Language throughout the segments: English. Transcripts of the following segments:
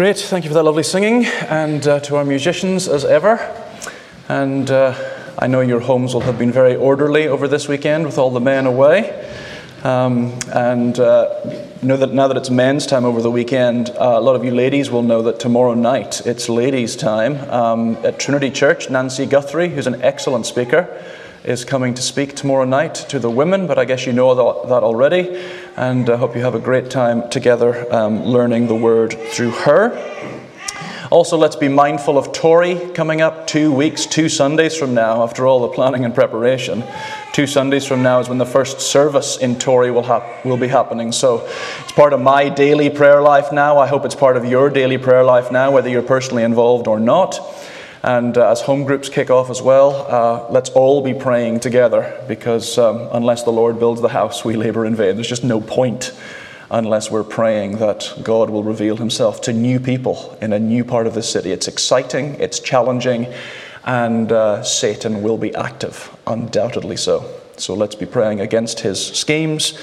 Great, thank you for that lovely singing, and uh, to our musicians as ever. And uh, I know your homes will have been very orderly over this weekend with all the men away. Um, and uh, know that now that it's men's time over the weekend, uh, a lot of you ladies will know that tomorrow night it's ladies' time um, at Trinity Church. Nancy Guthrie, who's an excellent speaker, is coming to speak tomorrow night to the women, but I guess you know that already. And I hope you have a great time together um, learning the word through her. Also, let's be mindful of Torry coming up two weeks, two Sundays from now, after all the planning and preparation. Two Sundays from now is when the first service in Torry will, hap- will be happening. So it's part of my daily prayer life now. I hope it's part of your daily prayer life now, whether you're personally involved or not. And uh, as home groups kick off as well, uh, let's all be praying together because um, unless the Lord builds the house, we labor in vain. There's just no point unless we're praying that God will reveal himself to new people in a new part of the city. It's exciting, it's challenging, and uh, Satan will be active, undoubtedly so. So let's be praying against his schemes,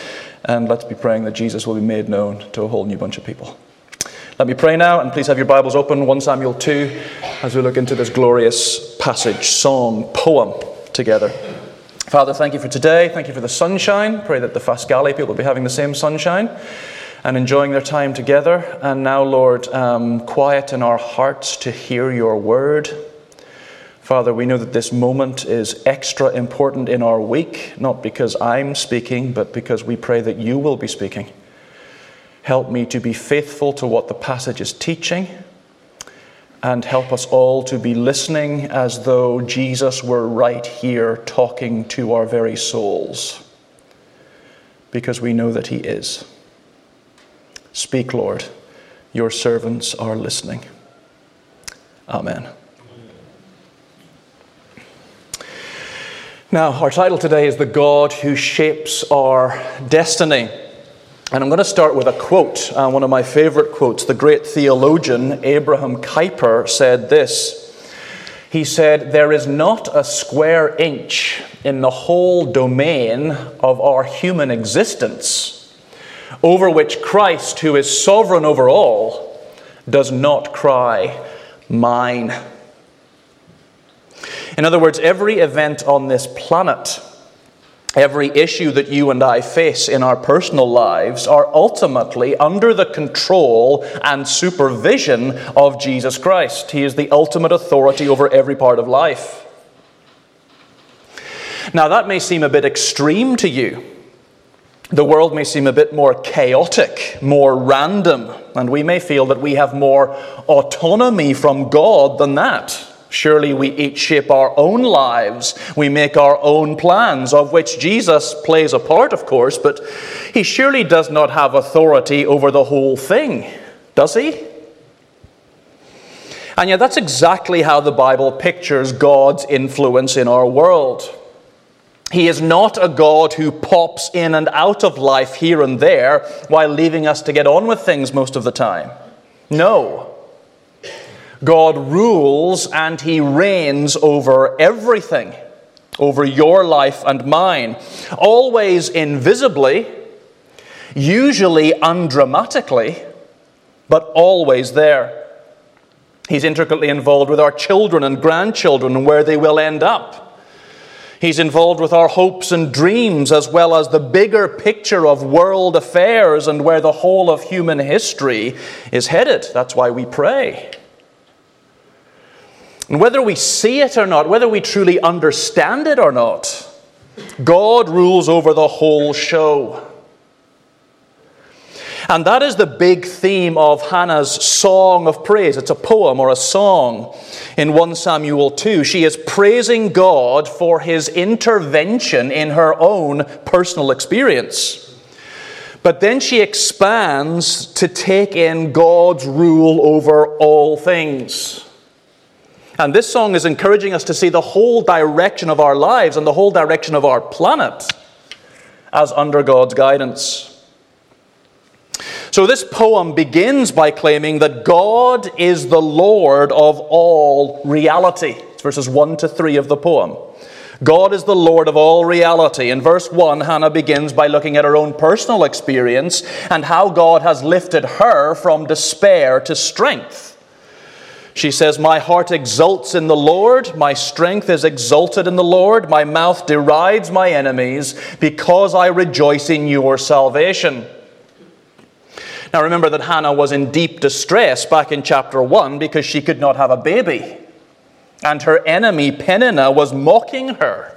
and let's be praying that Jesus will be made known to a whole new bunch of people. Let me pray now, and please have your Bibles open, 1 Samuel 2, as we look into this glorious passage, song, poem together. Father, thank you for today. Thank you for the sunshine. Pray that the Foscale people will be having the same sunshine and enjoying their time together. And now, Lord, um, quiet in our hearts to hear your word. Father, we know that this moment is extra important in our week, not because I'm speaking, but because we pray that you will be speaking. Help me to be faithful to what the passage is teaching, and help us all to be listening as though Jesus were right here talking to our very souls, because we know that He is. Speak, Lord. Your servants are listening. Amen. Now, our title today is The God Who Shapes Our Destiny. And I'm going to start with a quote, uh, one of my favorite quotes. The great theologian Abraham Kuyper said this. He said, There is not a square inch in the whole domain of our human existence over which Christ, who is sovereign over all, does not cry, Mine. In other words, every event on this planet Every issue that you and I face in our personal lives are ultimately under the control and supervision of Jesus Christ. He is the ultimate authority over every part of life. Now, that may seem a bit extreme to you. The world may seem a bit more chaotic, more random, and we may feel that we have more autonomy from God than that. Surely we each shape our own lives. We make our own plans, of which Jesus plays a part, of course, but he surely does not have authority over the whole thing, does he? And yet, that's exactly how the Bible pictures God's influence in our world. He is not a God who pops in and out of life here and there while leaving us to get on with things most of the time. No. God rules and He reigns over everything, over your life and mine, always invisibly, usually undramatically, but always there. He's intricately involved with our children and grandchildren and where they will end up. He's involved with our hopes and dreams as well as the bigger picture of world affairs and where the whole of human history is headed. That's why we pray. And whether we see it or not, whether we truly understand it or not, God rules over the whole show. And that is the big theme of Hannah's song of praise. It's a poem or a song in 1 Samuel 2. She is praising God for his intervention in her own personal experience. But then she expands to take in God's rule over all things. And this song is encouraging us to see the whole direction of our lives and the whole direction of our planet as under God's guidance. So, this poem begins by claiming that God is the Lord of all reality. It's verses 1 to 3 of the poem. God is the Lord of all reality. In verse 1, Hannah begins by looking at her own personal experience and how God has lifted her from despair to strength. She says, My heart exults in the Lord, my strength is exalted in the Lord, my mouth derides my enemies, because I rejoice in your salvation. Now remember that Hannah was in deep distress back in chapter 1 because she could not have a baby and her enemy Peninnah was mocking her.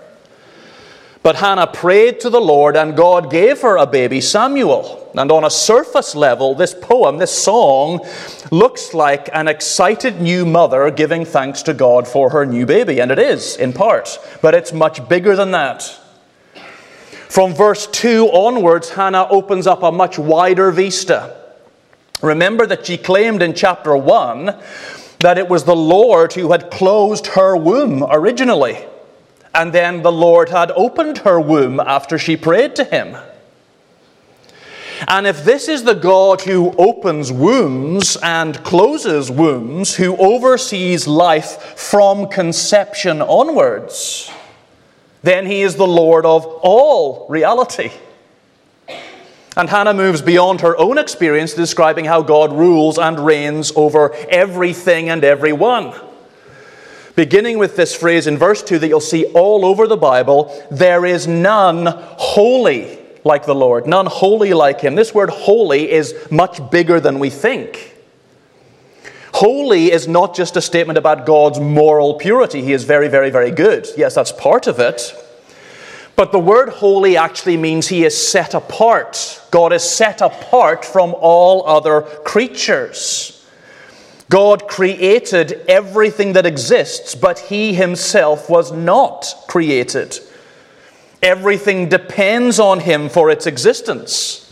But Hannah prayed to the Lord, and God gave her a baby, Samuel. And on a surface level, this poem, this song, looks like an excited new mother giving thanks to God for her new baby. And it is, in part. But it's much bigger than that. From verse 2 onwards, Hannah opens up a much wider vista. Remember that she claimed in chapter 1 that it was the Lord who had closed her womb originally, and then the Lord had opened her womb after she prayed to him. And if this is the God who opens wombs and closes wombs, who oversees life from conception onwards, then he is the Lord of all reality. And Hannah moves beyond her own experience, describing how God rules and reigns over everything and everyone. Beginning with this phrase in verse 2 that you'll see all over the Bible there is none holy like the Lord, none holy like him. This word holy is much bigger than we think. Holy is not just a statement about God's moral purity. He is very, very, very good. Yes, that's part of it. But the word holy actually means he is set apart. God is set apart from all other creatures. God created everything that exists, but he himself was not created. Everything depends on him for its existence.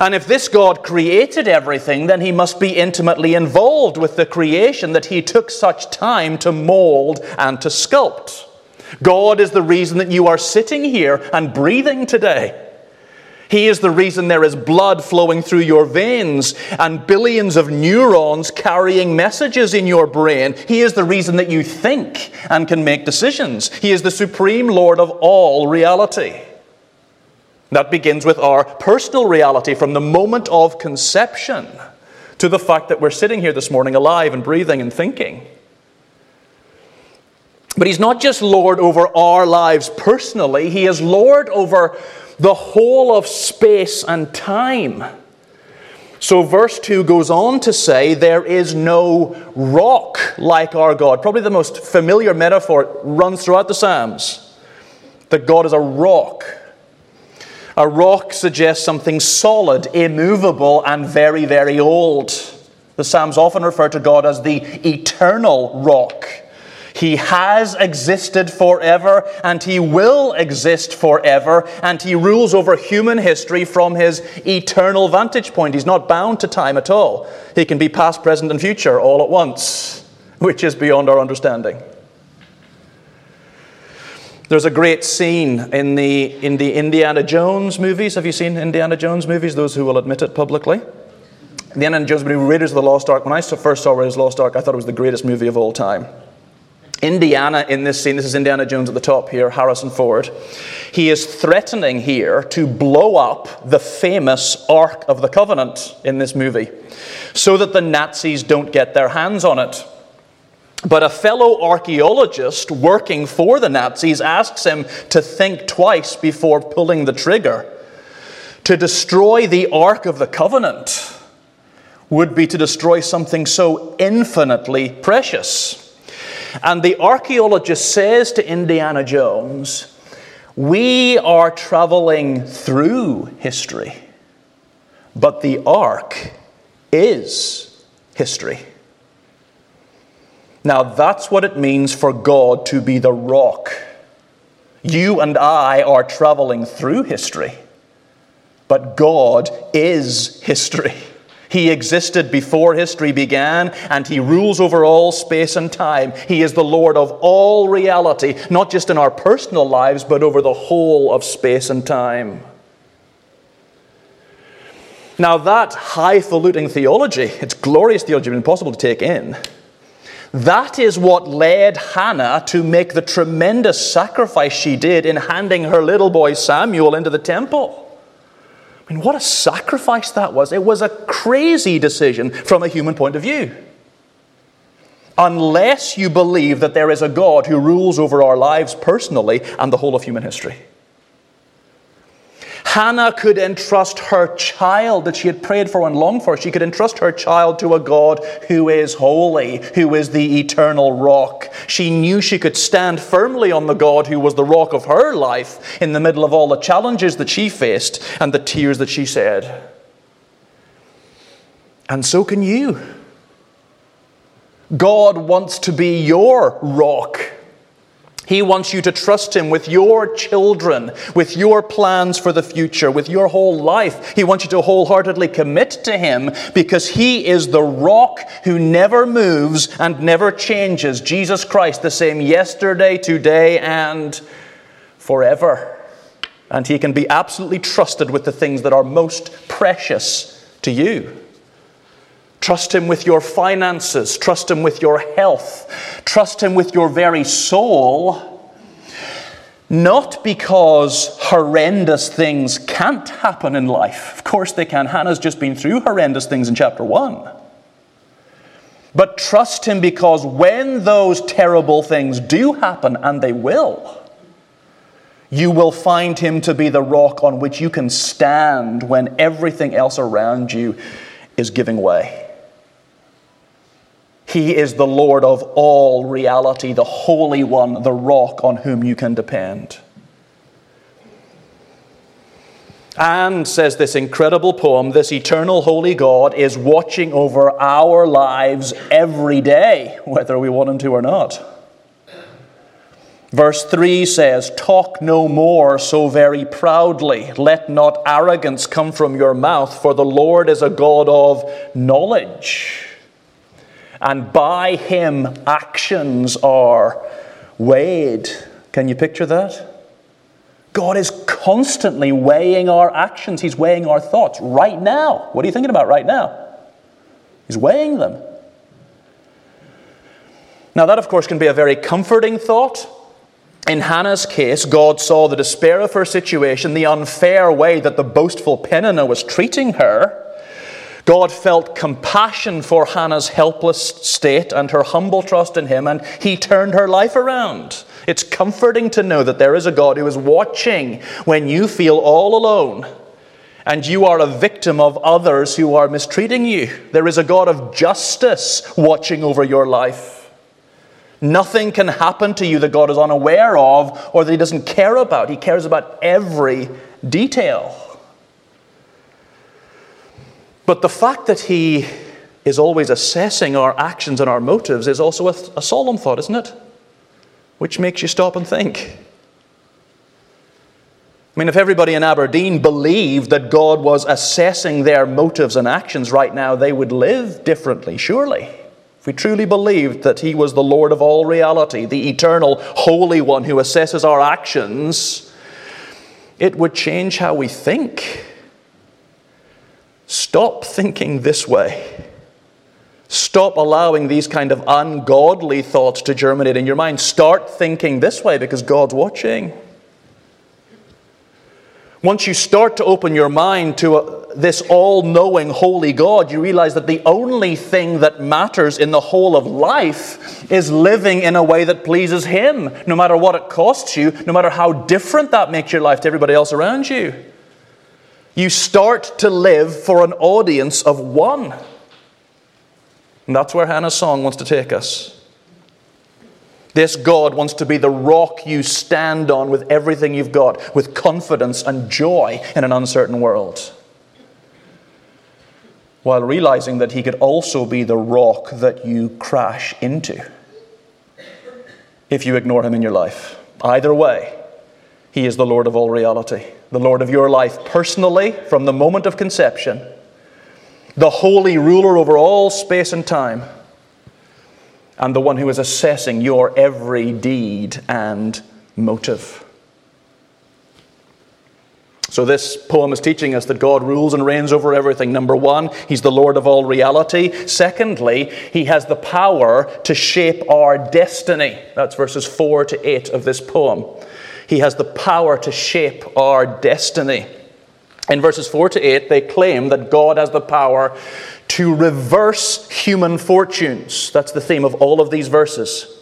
And if this God created everything, then he must be intimately involved with the creation that he took such time to mold and to sculpt. God is the reason that you are sitting here and breathing today. He is the reason there is blood flowing through your veins and billions of neurons carrying messages in your brain. He is the reason that you think and can make decisions. He is the supreme Lord of all reality. That begins with our personal reality from the moment of conception to the fact that we're sitting here this morning alive and breathing and thinking. But he's not just Lord over our lives personally, he is Lord over the whole of space and time. So, verse 2 goes on to say, There is no rock like our God. Probably the most familiar metaphor runs throughout the Psalms that God is a rock. A rock suggests something solid, immovable, and very, very old. The Psalms often refer to God as the eternal rock. He has existed forever and he will exist forever, and he rules over human history from his eternal vantage point. He's not bound to time at all. He can be past, present, and future all at once, which is beyond our understanding. There's a great scene in the, in the Indiana Jones movies. Have you seen Indiana Jones movies? Those who will admit it publicly. The Indiana Jones movie, Raiders of the Lost Ark. When I first saw Raiders of the Lost Ark, I thought it was the greatest movie of all time. Indiana in this scene, this is Indiana Jones at the top here, Harrison Ford. He is threatening here to blow up the famous Ark of the Covenant in this movie so that the Nazis don't get their hands on it. But a fellow archaeologist working for the Nazis asks him to think twice before pulling the trigger. To destroy the Ark of the Covenant would be to destroy something so infinitely precious. And the archaeologist says to Indiana Jones, We are traveling through history, but the ark is history. Now, that's what it means for God to be the rock. You and I are traveling through history, but God is history. He existed before history began, and He rules over all space and time. He is the Lord of all reality, not just in our personal lives, but over the whole of space and time. Now, that highfalutin theology, it's glorious theology, but impossible to take in. That is what led Hannah to make the tremendous sacrifice she did in handing her little boy Samuel into the temple. I mean, what a sacrifice that was. It was a crazy decision from a human point of view. Unless you believe that there is a God who rules over our lives personally and the whole of human history. Hannah could entrust her child that she had prayed for and longed for. She could entrust her child to a God who is holy, who is the eternal rock. She knew she could stand firmly on the God who was the rock of her life in the middle of all the challenges that she faced and the tears that she shed. And so can you. God wants to be your rock. He wants you to trust Him with your children, with your plans for the future, with your whole life. He wants you to wholeheartedly commit to Him because He is the rock who never moves and never changes. Jesus Christ, the same yesterday, today, and forever. And He can be absolutely trusted with the things that are most precious to you. Trust Him with your finances. Trust Him with your health. Trust Him with your very soul. Not because horrendous things can't happen in life. Of course they can. Hannah's just been through horrendous things in chapter 1. But trust Him because when those terrible things do happen, and they will, you will find Him to be the rock on which you can stand when everything else around you is giving way. He is the Lord of all reality, the Holy One, the rock on whom you can depend. And, says this incredible poem, this eternal holy God is watching over our lives every day, whether we want Him to or not. Verse 3 says, Talk no more so very proudly. Let not arrogance come from your mouth, for the Lord is a God of knowledge and by him actions are weighed. Can you picture that? God is constantly weighing our actions. He's weighing our thoughts right now. What are you thinking about right now? He's weighing them. Now, that, of course, can be a very comforting thought. In Hannah's case, God saw the despair of her situation, the unfair way that the boastful Peninnah was treating her. God felt compassion for Hannah's helpless state and her humble trust in Him, and He turned her life around. It's comforting to know that there is a God who is watching when you feel all alone and you are a victim of others who are mistreating you. There is a God of justice watching over your life. Nothing can happen to you that God is unaware of or that He doesn't care about. He cares about every detail. But the fact that he is always assessing our actions and our motives is also a, a solemn thought, isn't it? Which makes you stop and think. I mean, if everybody in Aberdeen believed that God was assessing their motives and actions right now, they would live differently, surely. If we truly believed that He was the Lord of all reality, the eternal Holy One who assesses our actions, it would change how we think. Stop thinking this way. Stop allowing these kind of ungodly thoughts to germinate in your mind. Start thinking this way because God's watching. Once you start to open your mind to a, this all knowing, holy God, you realize that the only thing that matters in the whole of life is living in a way that pleases Him, no matter what it costs you, no matter how different that makes your life to everybody else around you. You start to live for an audience of one. And that's where Hannah's song wants to take us. This God wants to be the rock you stand on with everything you've got, with confidence and joy in an uncertain world. While realizing that He could also be the rock that you crash into if you ignore Him in your life. Either way, He is the Lord of all reality the Lord of your life personally from the moment of conception, the holy ruler over all space and time, and the one who is assessing your every deed and motive. So, this poem is teaching us that God rules and reigns over everything. Number one, He's the Lord of all reality. Secondly, He has the power to shape our destiny. That's verses 4 to 8 of this poem. He has the power to shape our destiny. In verses 4 to 8, they claim that God has the power to reverse human fortunes. That's the theme of all of these verses.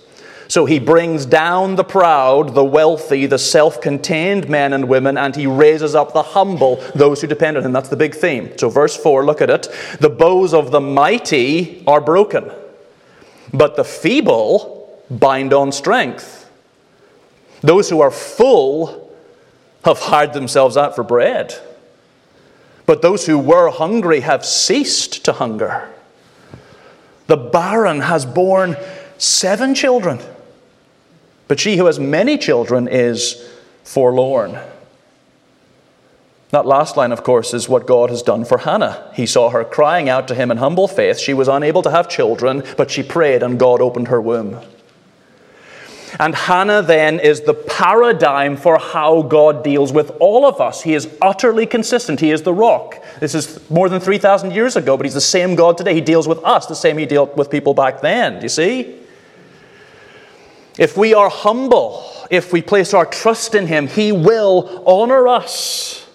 So he brings down the proud, the wealthy, the self contained men and women, and he raises up the humble, those who depend on him. That's the big theme. So, verse 4, look at it. The bows of the mighty are broken, but the feeble bind on strength. Those who are full have hired themselves out for bread, but those who were hungry have ceased to hunger. The barren has borne seven children but she who has many children is forlorn. That last line, of course, is what God has done for Hannah. He saw her crying out to him in humble faith. She was unable to have children, but she prayed, and God opened her womb. And Hannah then is the paradigm for how God deals with all of us. He is utterly consistent. He is the rock. This is more than 3,000 years ago, but He's the same God today. He deals with us the same He dealt with people back then. Do you see? If we are humble, if we place our trust in Him, He will honor us.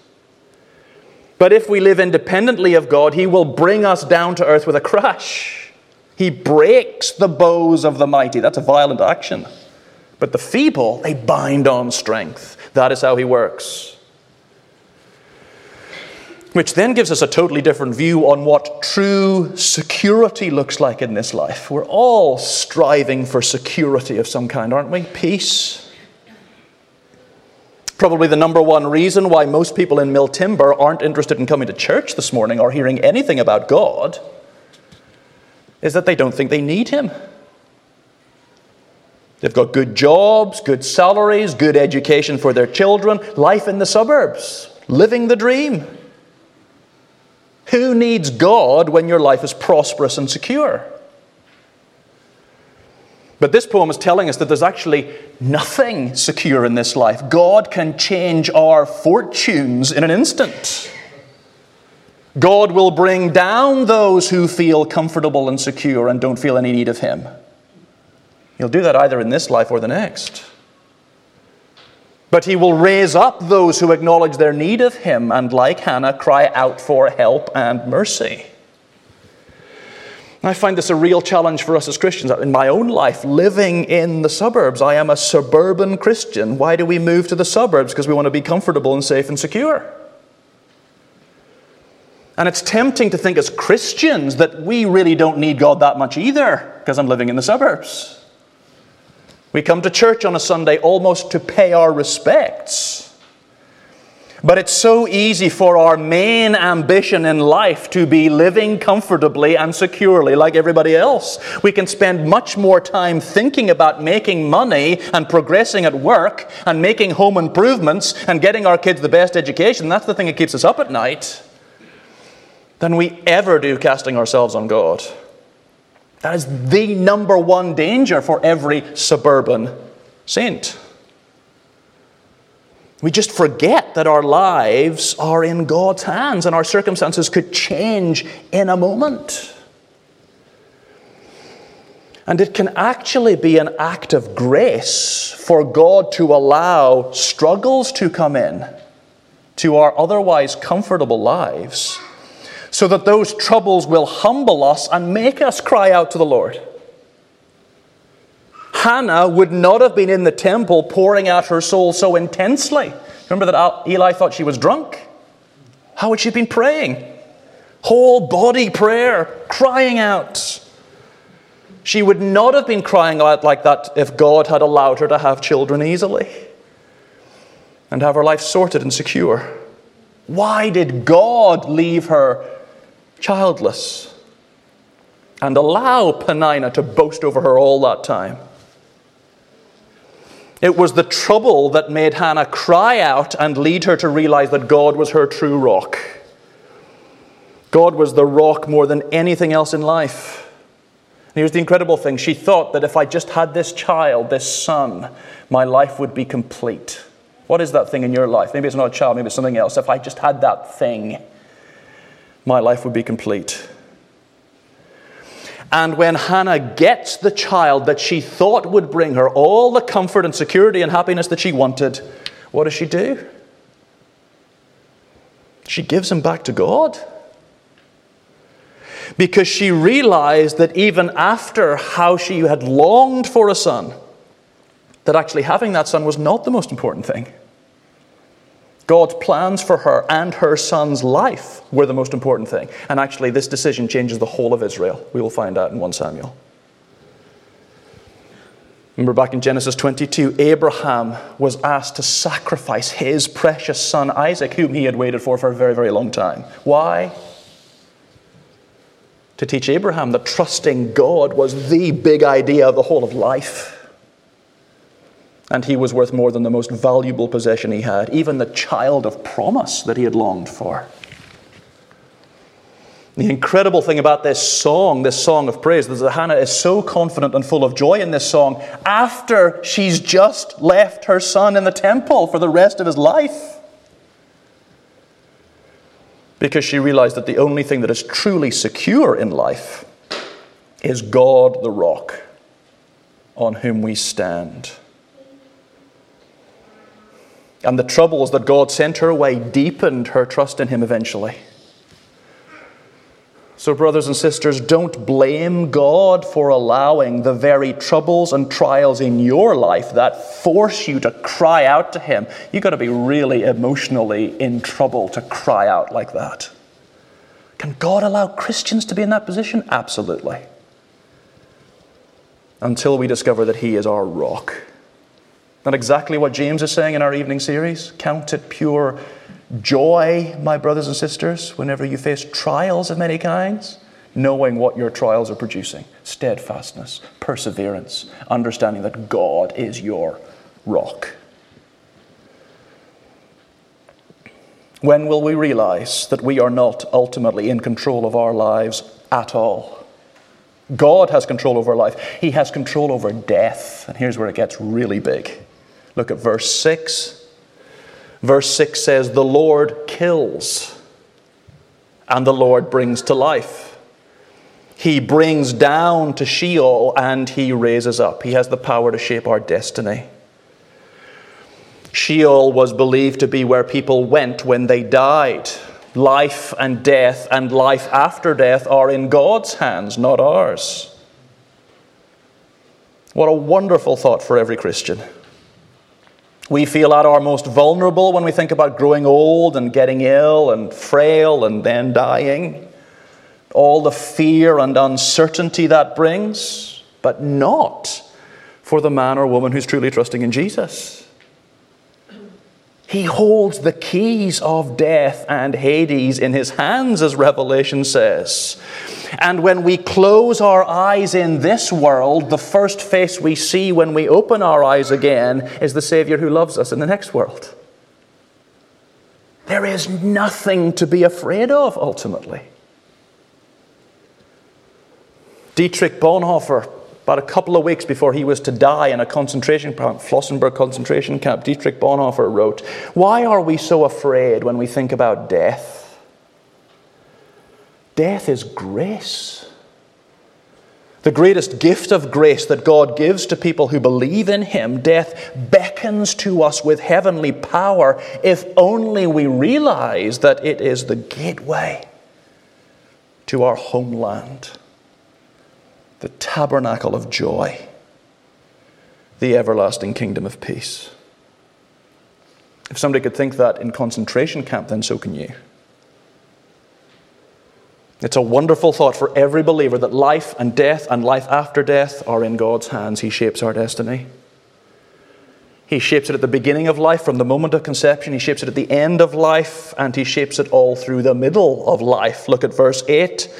But if we live independently of God, He will bring us down to earth with a crash. He breaks the bows of the mighty. That's a violent action. But the feeble, they bind on strength. That is how He works. Which then gives us a totally different view on what true security looks like in this life. We're all striving for security of some kind, aren't we? Peace. Probably the number one reason why most people in Milltimber aren't interested in coming to church this morning or hearing anything about God is that they don't think they need Him. They've got good jobs, good salaries, good education for their children, life in the suburbs, living the dream. Who needs God when your life is prosperous and secure? But this poem is telling us that there's actually nothing secure in this life. God can change our fortunes in an instant. God will bring down those who feel comfortable and secure and don't feel any need of Him. He'll do that either in this life or the next. But he will raise up those who acknowledge their need of him and, like Hannah, cry out for help and mercy. I find this a real challenge for us as Christians. In my own life, living in the suburbs, I am a suburban Christian. Why do we move to the suburbs? Because we want to be comfortable and safe and secure. And it's tempting to think as Christians that we really don't need God that much either, because I'm living in the suburbs. We come to church on a Sunday almost to pay our respects. But it's so easy for our main ambition in life to be living comfortably and securely like everybody else. We can spend much more time thinking about making money and progressing at work and making home improvements and getting our kids the best education. That's the thing that keeps us up at night. Than we ever do casting ourselves on God. That is the number one danger for every suburban saint. We just forget that our lives are in God's hands and our circumstances could change in a moment. And it can actually be an act of grace for God to allow struggles to come in to our otherwise comfortable lives so that those troubles will humble us and make us cry out to the Lord. Hannah would not have been in the temple pouring out her soul so intensely. Remember that Eli thought she was drunk? How had she been praying? Whole body prayer, crying out. She would not have been crying out like that if God had allowed her to have children easily and have her life sorted and secure. Why did God leave her childless, and allow Peninnah to boast over her all that time. It was the trouble that made Hannah cry out and lead her to realize that God was her true rock. God was the rock more than anything else in life. And here's the incredible thing she thought that if I just had this child, this son, my life would be complete. What is that thing in your life? Maybe it's not a child, maybe it's something else. If I just had that thing, my life would be complete. And when Hannah gets the child that she thought would bring her all the comfort and security and happiness that she wanted, what does she do? She gives him back to God. Because she realized that even after how she had longed for a son, that actually having that son was not the most important thing. God's plans for her and her son's life were the most important thing. And actually, this decision changes the whole of Israel. We will find out in 1 Samuel. Remember back in Genesis 22, Abraham was asked to sacrifice his precious son Isaac, whom he had waited for for a very, very long time. Why? To teach Abraham that trusting God was the big idea of the whole of life and he was worth more than the most valuable possession he had, even the child of promise that he had longed for. The incredible thing about this song, this song of praise, is that Hannah is so confident and full of joy in this song after she's just left her son in the temple for the rest of his life. Because she realized that the only thing that is truly secure in life is God the rock on whom we stand. And the troubles that God sent her way deepened her trust in Him eventually. So, brothers and sisters, don't blame God for allowing the very troubles and trials in your life that force you to cry out to Him. You've got to be really emotionally in trouble to cry out like that. Can God allow Christians to be in that position? Absolutely. Until we discover that He is our rock. Not exactly what James is saying in our evening series. Count it pure joy, my brothers and sisters, whenever you face trials of many kinds, knowing what your trials are producing steadfastness, perseverance, understanding that God is your rock. When will we realize that we are not ultimately in control of our lives at all? God has control over life. He has control over death. And here's where it gets really big. Look at verse 6. Verse 6 says, The Lord kills, and the Lord brings to life. He brings down to Sheol, and he raises up. He has the power to shape our destiny. Sheol was believed to be where people went when they died. Life and death and life after death are in God's hands, not ours. What a wonderful thought for every Christian. We feel at our most vulnerable when we think about growing old and getting ill and frail and then dying. All the fear and uncertainty that brings, but not for the man or woman who's truly trusting in Jesus. He holds the keys of death and Hades in his hands, as Revelation says. And when we close our eyes in this world, the first face we see when we open our eyes again is the Savior who loves us in the next world. There is nothing to be afraid of, ultimately. Dietrich Bonhoeffer, about a couple of weeks before he was to die in a concentration camp, Flossenburg concentration camp, Dietrich Bonhoeffer wrote, Why are we so afraid when we think about death? Death is grace. The greatest gift of grace that God gives to people who believe in Him, death beckons to us with heavenly power if only we realize that it is the gateway to our homeland, the tabernacle of joy, the everlasting kingdom of peace. If somebody could think that in concentration camp, then so can you. It's a wonderful thought for every believer that life and death and life after death are in God's hands. He shapes our destiny. He shapes it at the beginning of life, from the moment of conception. He shapes it at the end of life, and He shapes it all through the middle of life. Look at verse 8.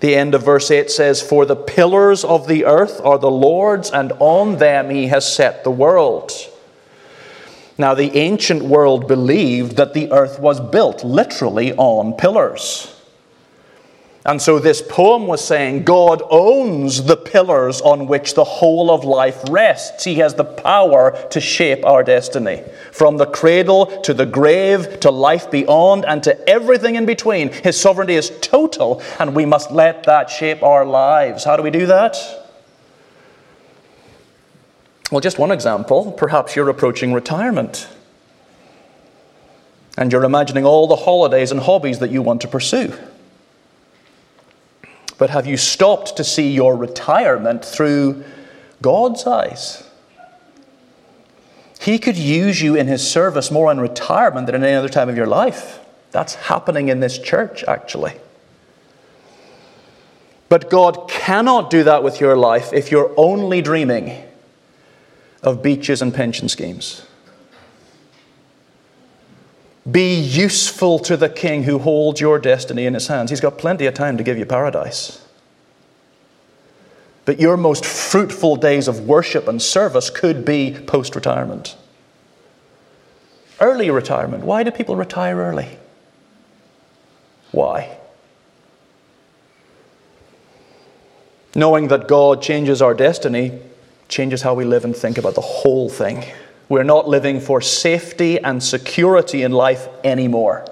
The end of verse 8 says, For the pillars of the earth are the Lord's, and on them He has set the world. Now, the ancient world believed that the earth was built literally on pillars. And so this poem was saying God owns the pillars on which the whole of life rests. He has the power to shape our destiny. From the cradle to the grave to life beyond and to everything in between, His sovereignty is total, and we must let that shape our lives. How do we do that? Well, just one example. Perhaps you're approaching retirement. And you're imagining all the holidays and hobbies that you want to pursue. But have you stopped to see your retirement through God's eyes? He could use you in His service more in retirement than in any other time of your life. That's happening in this church, actually. But God cannot do that with your life if you're only dreaming of beaches and pension schemes. Be useful to the king who holds your destiny in his hands. He's got plenty of time to give you paradise. But your most fruitful days of worship and service could be post retirement. Early retirement. Why do people retire early? Why? Knowing that God changes our destiny changes how we live and think about the whole thing. We're not living for safety and security in life anymore.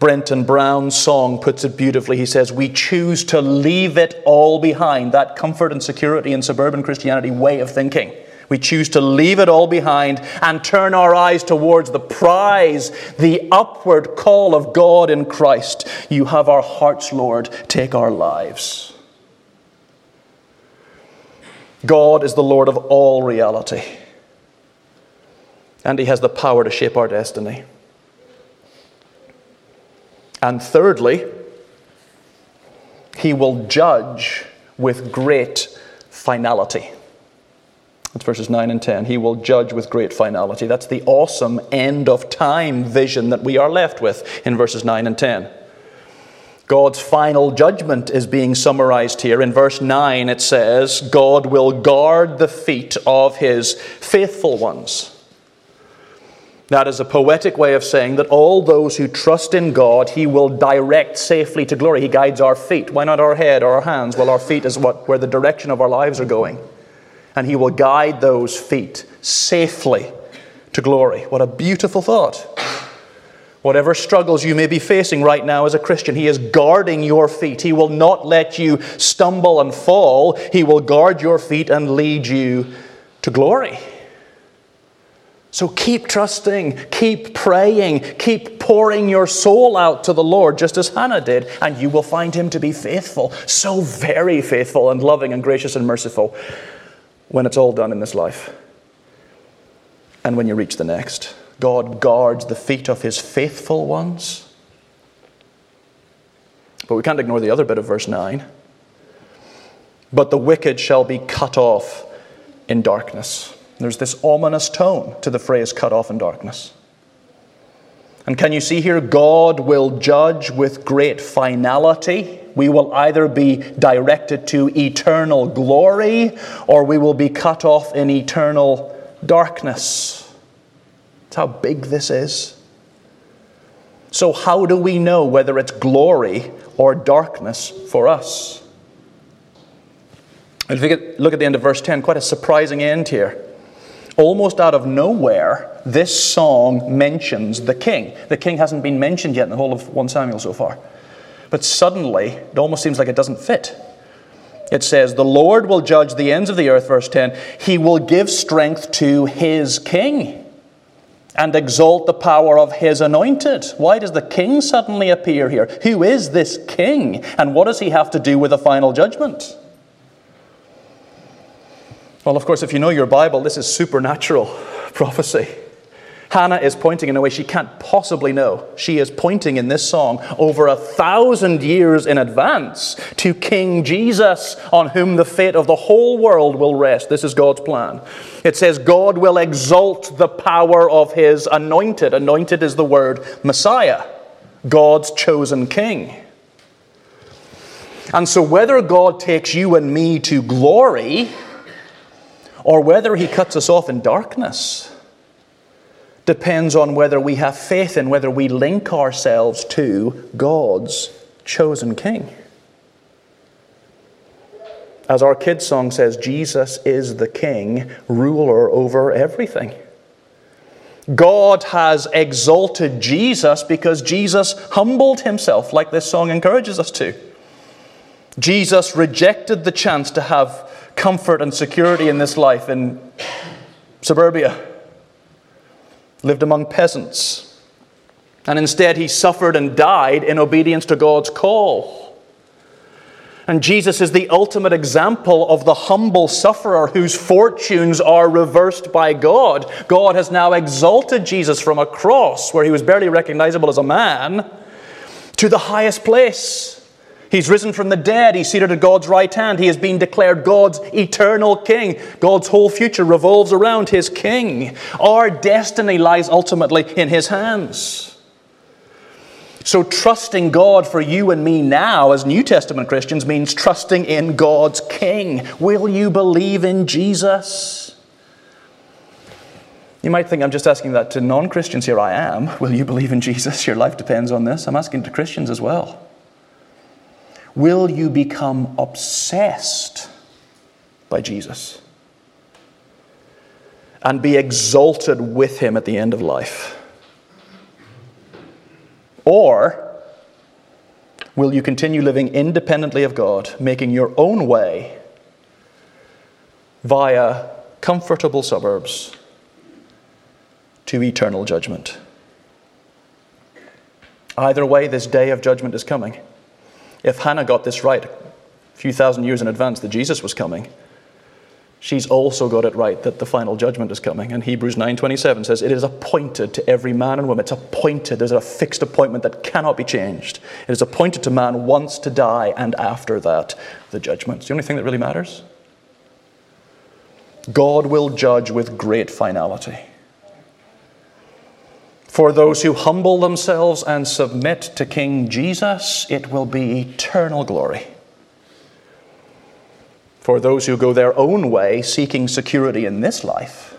Brenton Brown's song puts it beautifully. He says, We choose to leave it all behind, that comfort and security in suburban Christianity way of thinking. We choose to leave it all behind and turn our eyes towards the prize, the upward call of God in Christ. You have our hearts, Lord. Take our lives. God is the Lord of all reality, and He has the power to shape our destiny. And thirdly, He will judge with great finality. That's verses 9 and 10. He will judge with great finality. That's the awesome end of time vision that we are left with in verses 9 and 10. God's final judgment is being summarized here. In verse 9, it says, God will guard the feet of his faithful ones. That is a poetic way of saying that all those who trust in God, He will direct safely to glory. He guides our feet. Why not our head or our hands? Well, our feet is what, where the direction of our lives are going. And He will guide those feet safely to glory. What a beautiful thought. Whatever struggles you may be facing right now as a Christian, He is guarding your feet. He will not let you stumble and fall. He will guard your feet and lead you to glory. So keep trusting, keep praying, keep pouring your soul out to the Lord, just as Hannah did, and you will find Him to be faithful, so very faithful and loving and gracious and merciful when it's all done in this life and when you reach the next. God guards the feet of his faithful ones. But we can't ignore the other bit of verse 9. But the wicked shall be cut off in darkness. There's this ominous tone to the phrase cut off in darkness. And can you see here? God will judge with great finality. We will either be directed to eternal glory or we will be cut off in eternal darkness. How big this is. So, how do we know whether it's glory or darkness for us? And if you look at the end of verse 10, quite a surprising end here. Almost out of nowhere, this song mentions the king. The king hasn't been mentioned yet in the whole of 1 Samuel so far. But suddenly, it almost seems like it doesn't fit. It says, The Lord will judge the ends of the earth, verse 10. He will give strength to his king and exalt the power of his anointed. Why does the king suddenly appear here? Who is this king? And what does he have to do with the final judgment? Well, of course, if you know your Bible, this is supernatural prophecy. Hannah is pointing in a way she can't possibly know. She is pointing in this song over a thousand years in advance to King Jesus, on whom the fate of the whole world will rest. This is God's plan. It says, God will exalt the power of his anointed. Anointed is the word Messiah, God's chosen king. And so, whether God takes you and me to glory, or whether he cuts us off in darkness, depends on whether we have faith and whether we link ourselves to God's chosen king. As our kids' song says, Jesus is the king, ruler over everything. God has exalted Jesus because Jesus humbled himself, like this song encourages us to. Jesus rejected the chance to have comfort and security in this life in suburbia, lived among peasants, and instead he suffered and died in obedience to God's call. And Jesus is the ultimate example of the humble sufferer whose fortunes are reversed by God. God has now exalted Jesus from a cross where he was barely recognizable as a man to the highest place. He's risen from the dead. He's seated at God's right hand. He has been declared God's eternal king. God's whole future revolves around his king. Our destiny lies ultimately in his hands. So, trusting God for you and me now as New Testament Christians means trusting in God's King. Will you believe in Jesus? You might think I'm just asking that to non Christians here. I am. Will you believe in Jesus? Your life depends on this. I'm asking to Christians as well. Will you become obsessed by Jesus and be exalted with him at the end of life? Or will you continue living independently of God, making your own way via comfortable suburbs to eternal judgment? Either way, this day of judgment is coming. If Hannah got this right a few thousand years in advance that Jesus was coming, she's also got it right that the final judgment is coming. And Hebrews 9:27 says, "It is appointed to every man and woman. It's appointed. There's a fixed appointment that cannot be changed. It is appointed to man once to die, and after that, the judgment." It's the only thing that really matters. God will judge with great finality. For those who humble themselves and submit to King Jesus, it will be eternal glory. For those who go their own way, seeking security in this life,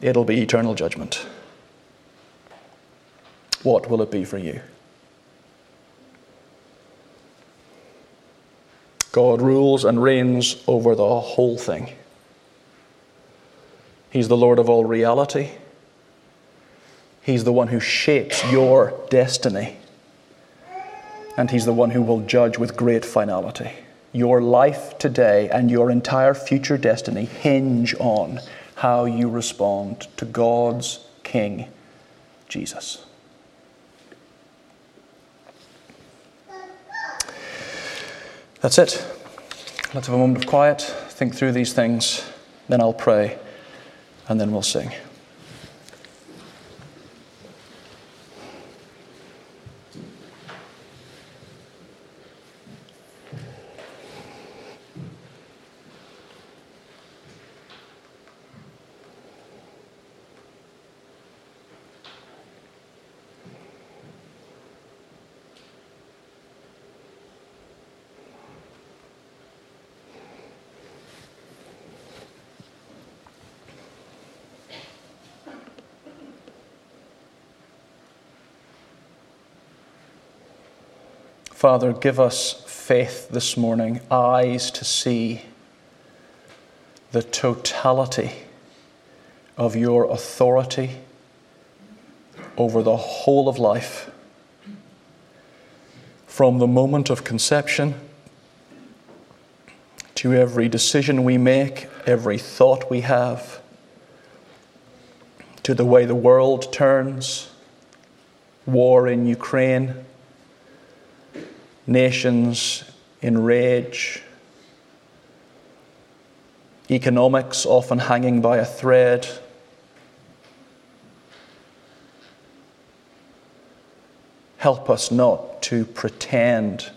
it'll be eternal judgment. What will it be for you? God rules and reigns over the whole thing. He's the Lord of all reality. He's the one who shapes your destiny. And He's the one who will judge with great finality. Your life today and your entire future destiny hinge on how you respond to God's King, Jesus. That's it. Let's have a moment of quiet, think through these things, then I'll pray, and then we'll sing. Father, give us faith this morning, eyes to see the totality of your authority over the whole of life. From the moment of conception to every decision we make, every thought we have, to the way the world turns, war in Ukraine nations in rage, economics often hanging by a thread. Help us not to pretend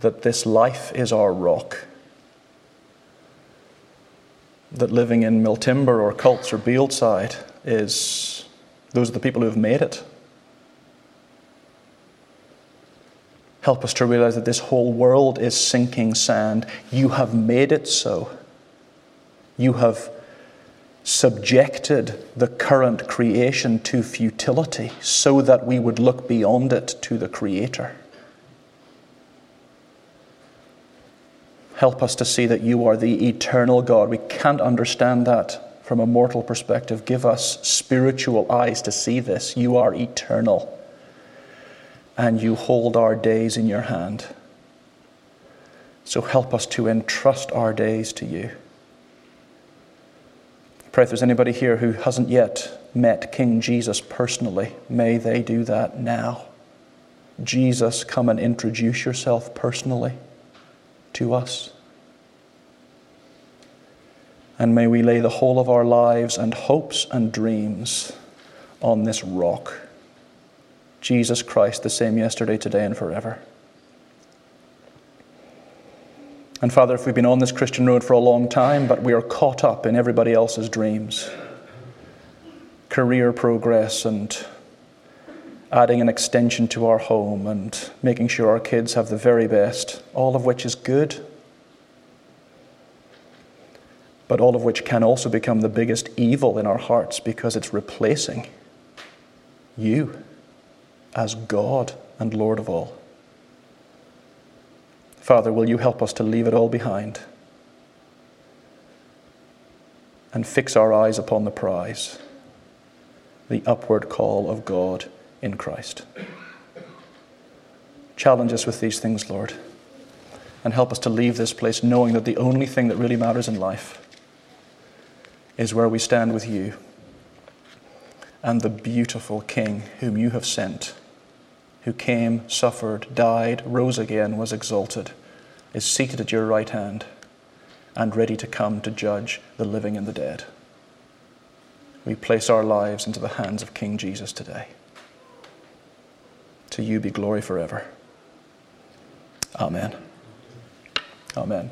that this life is our rock, that living in Milltimber or Cults or Bieldside is, those are the people who have made it. Help us to realize that this whole world is sinking sand. You have made it so. You have subjected the current creation to futility so that we would look beyond it to the Creator. Help us to see that you are the eternal God. We can't understand that from a mortal perspective. Give us spiritual eyes to see this. You are eternal, and you hold our days in your hand. So help us to entrust our days to you. Pray if there's anybody here who hasn't yet met King Jesus personally, may they do that now. Jesus, come and introduce yourself personally to us. And may we lay the whole of our lives and hopes and dreams on this rock. Jesus Christ, the same yesterday, today, and forever. And Father, if we've been on this Christian road for a long time, but we are caught up in everybody else's dreams, career progress, and adding an extension to our home, and making sure our kids have the very best, all of which is good, but all of which can also become the biggest evil in our hearts because it's replacing you as God and Lord of all. Father, will you help us to leave it all behind and fix our eyes upon the prize, the upward call of God in Christ? Challenge us with these things, Lord, and help us to leave this place knowing that the only thing that really matters in life is where we stand with you and the beautiful King whom you have sent who came, suffered, died, rose again, was exalted, is seated at your right hand and ready to come to judge the living and the dead. We place our lives into the hands of King Jesus today. To you be glory forever. Amen. Amen.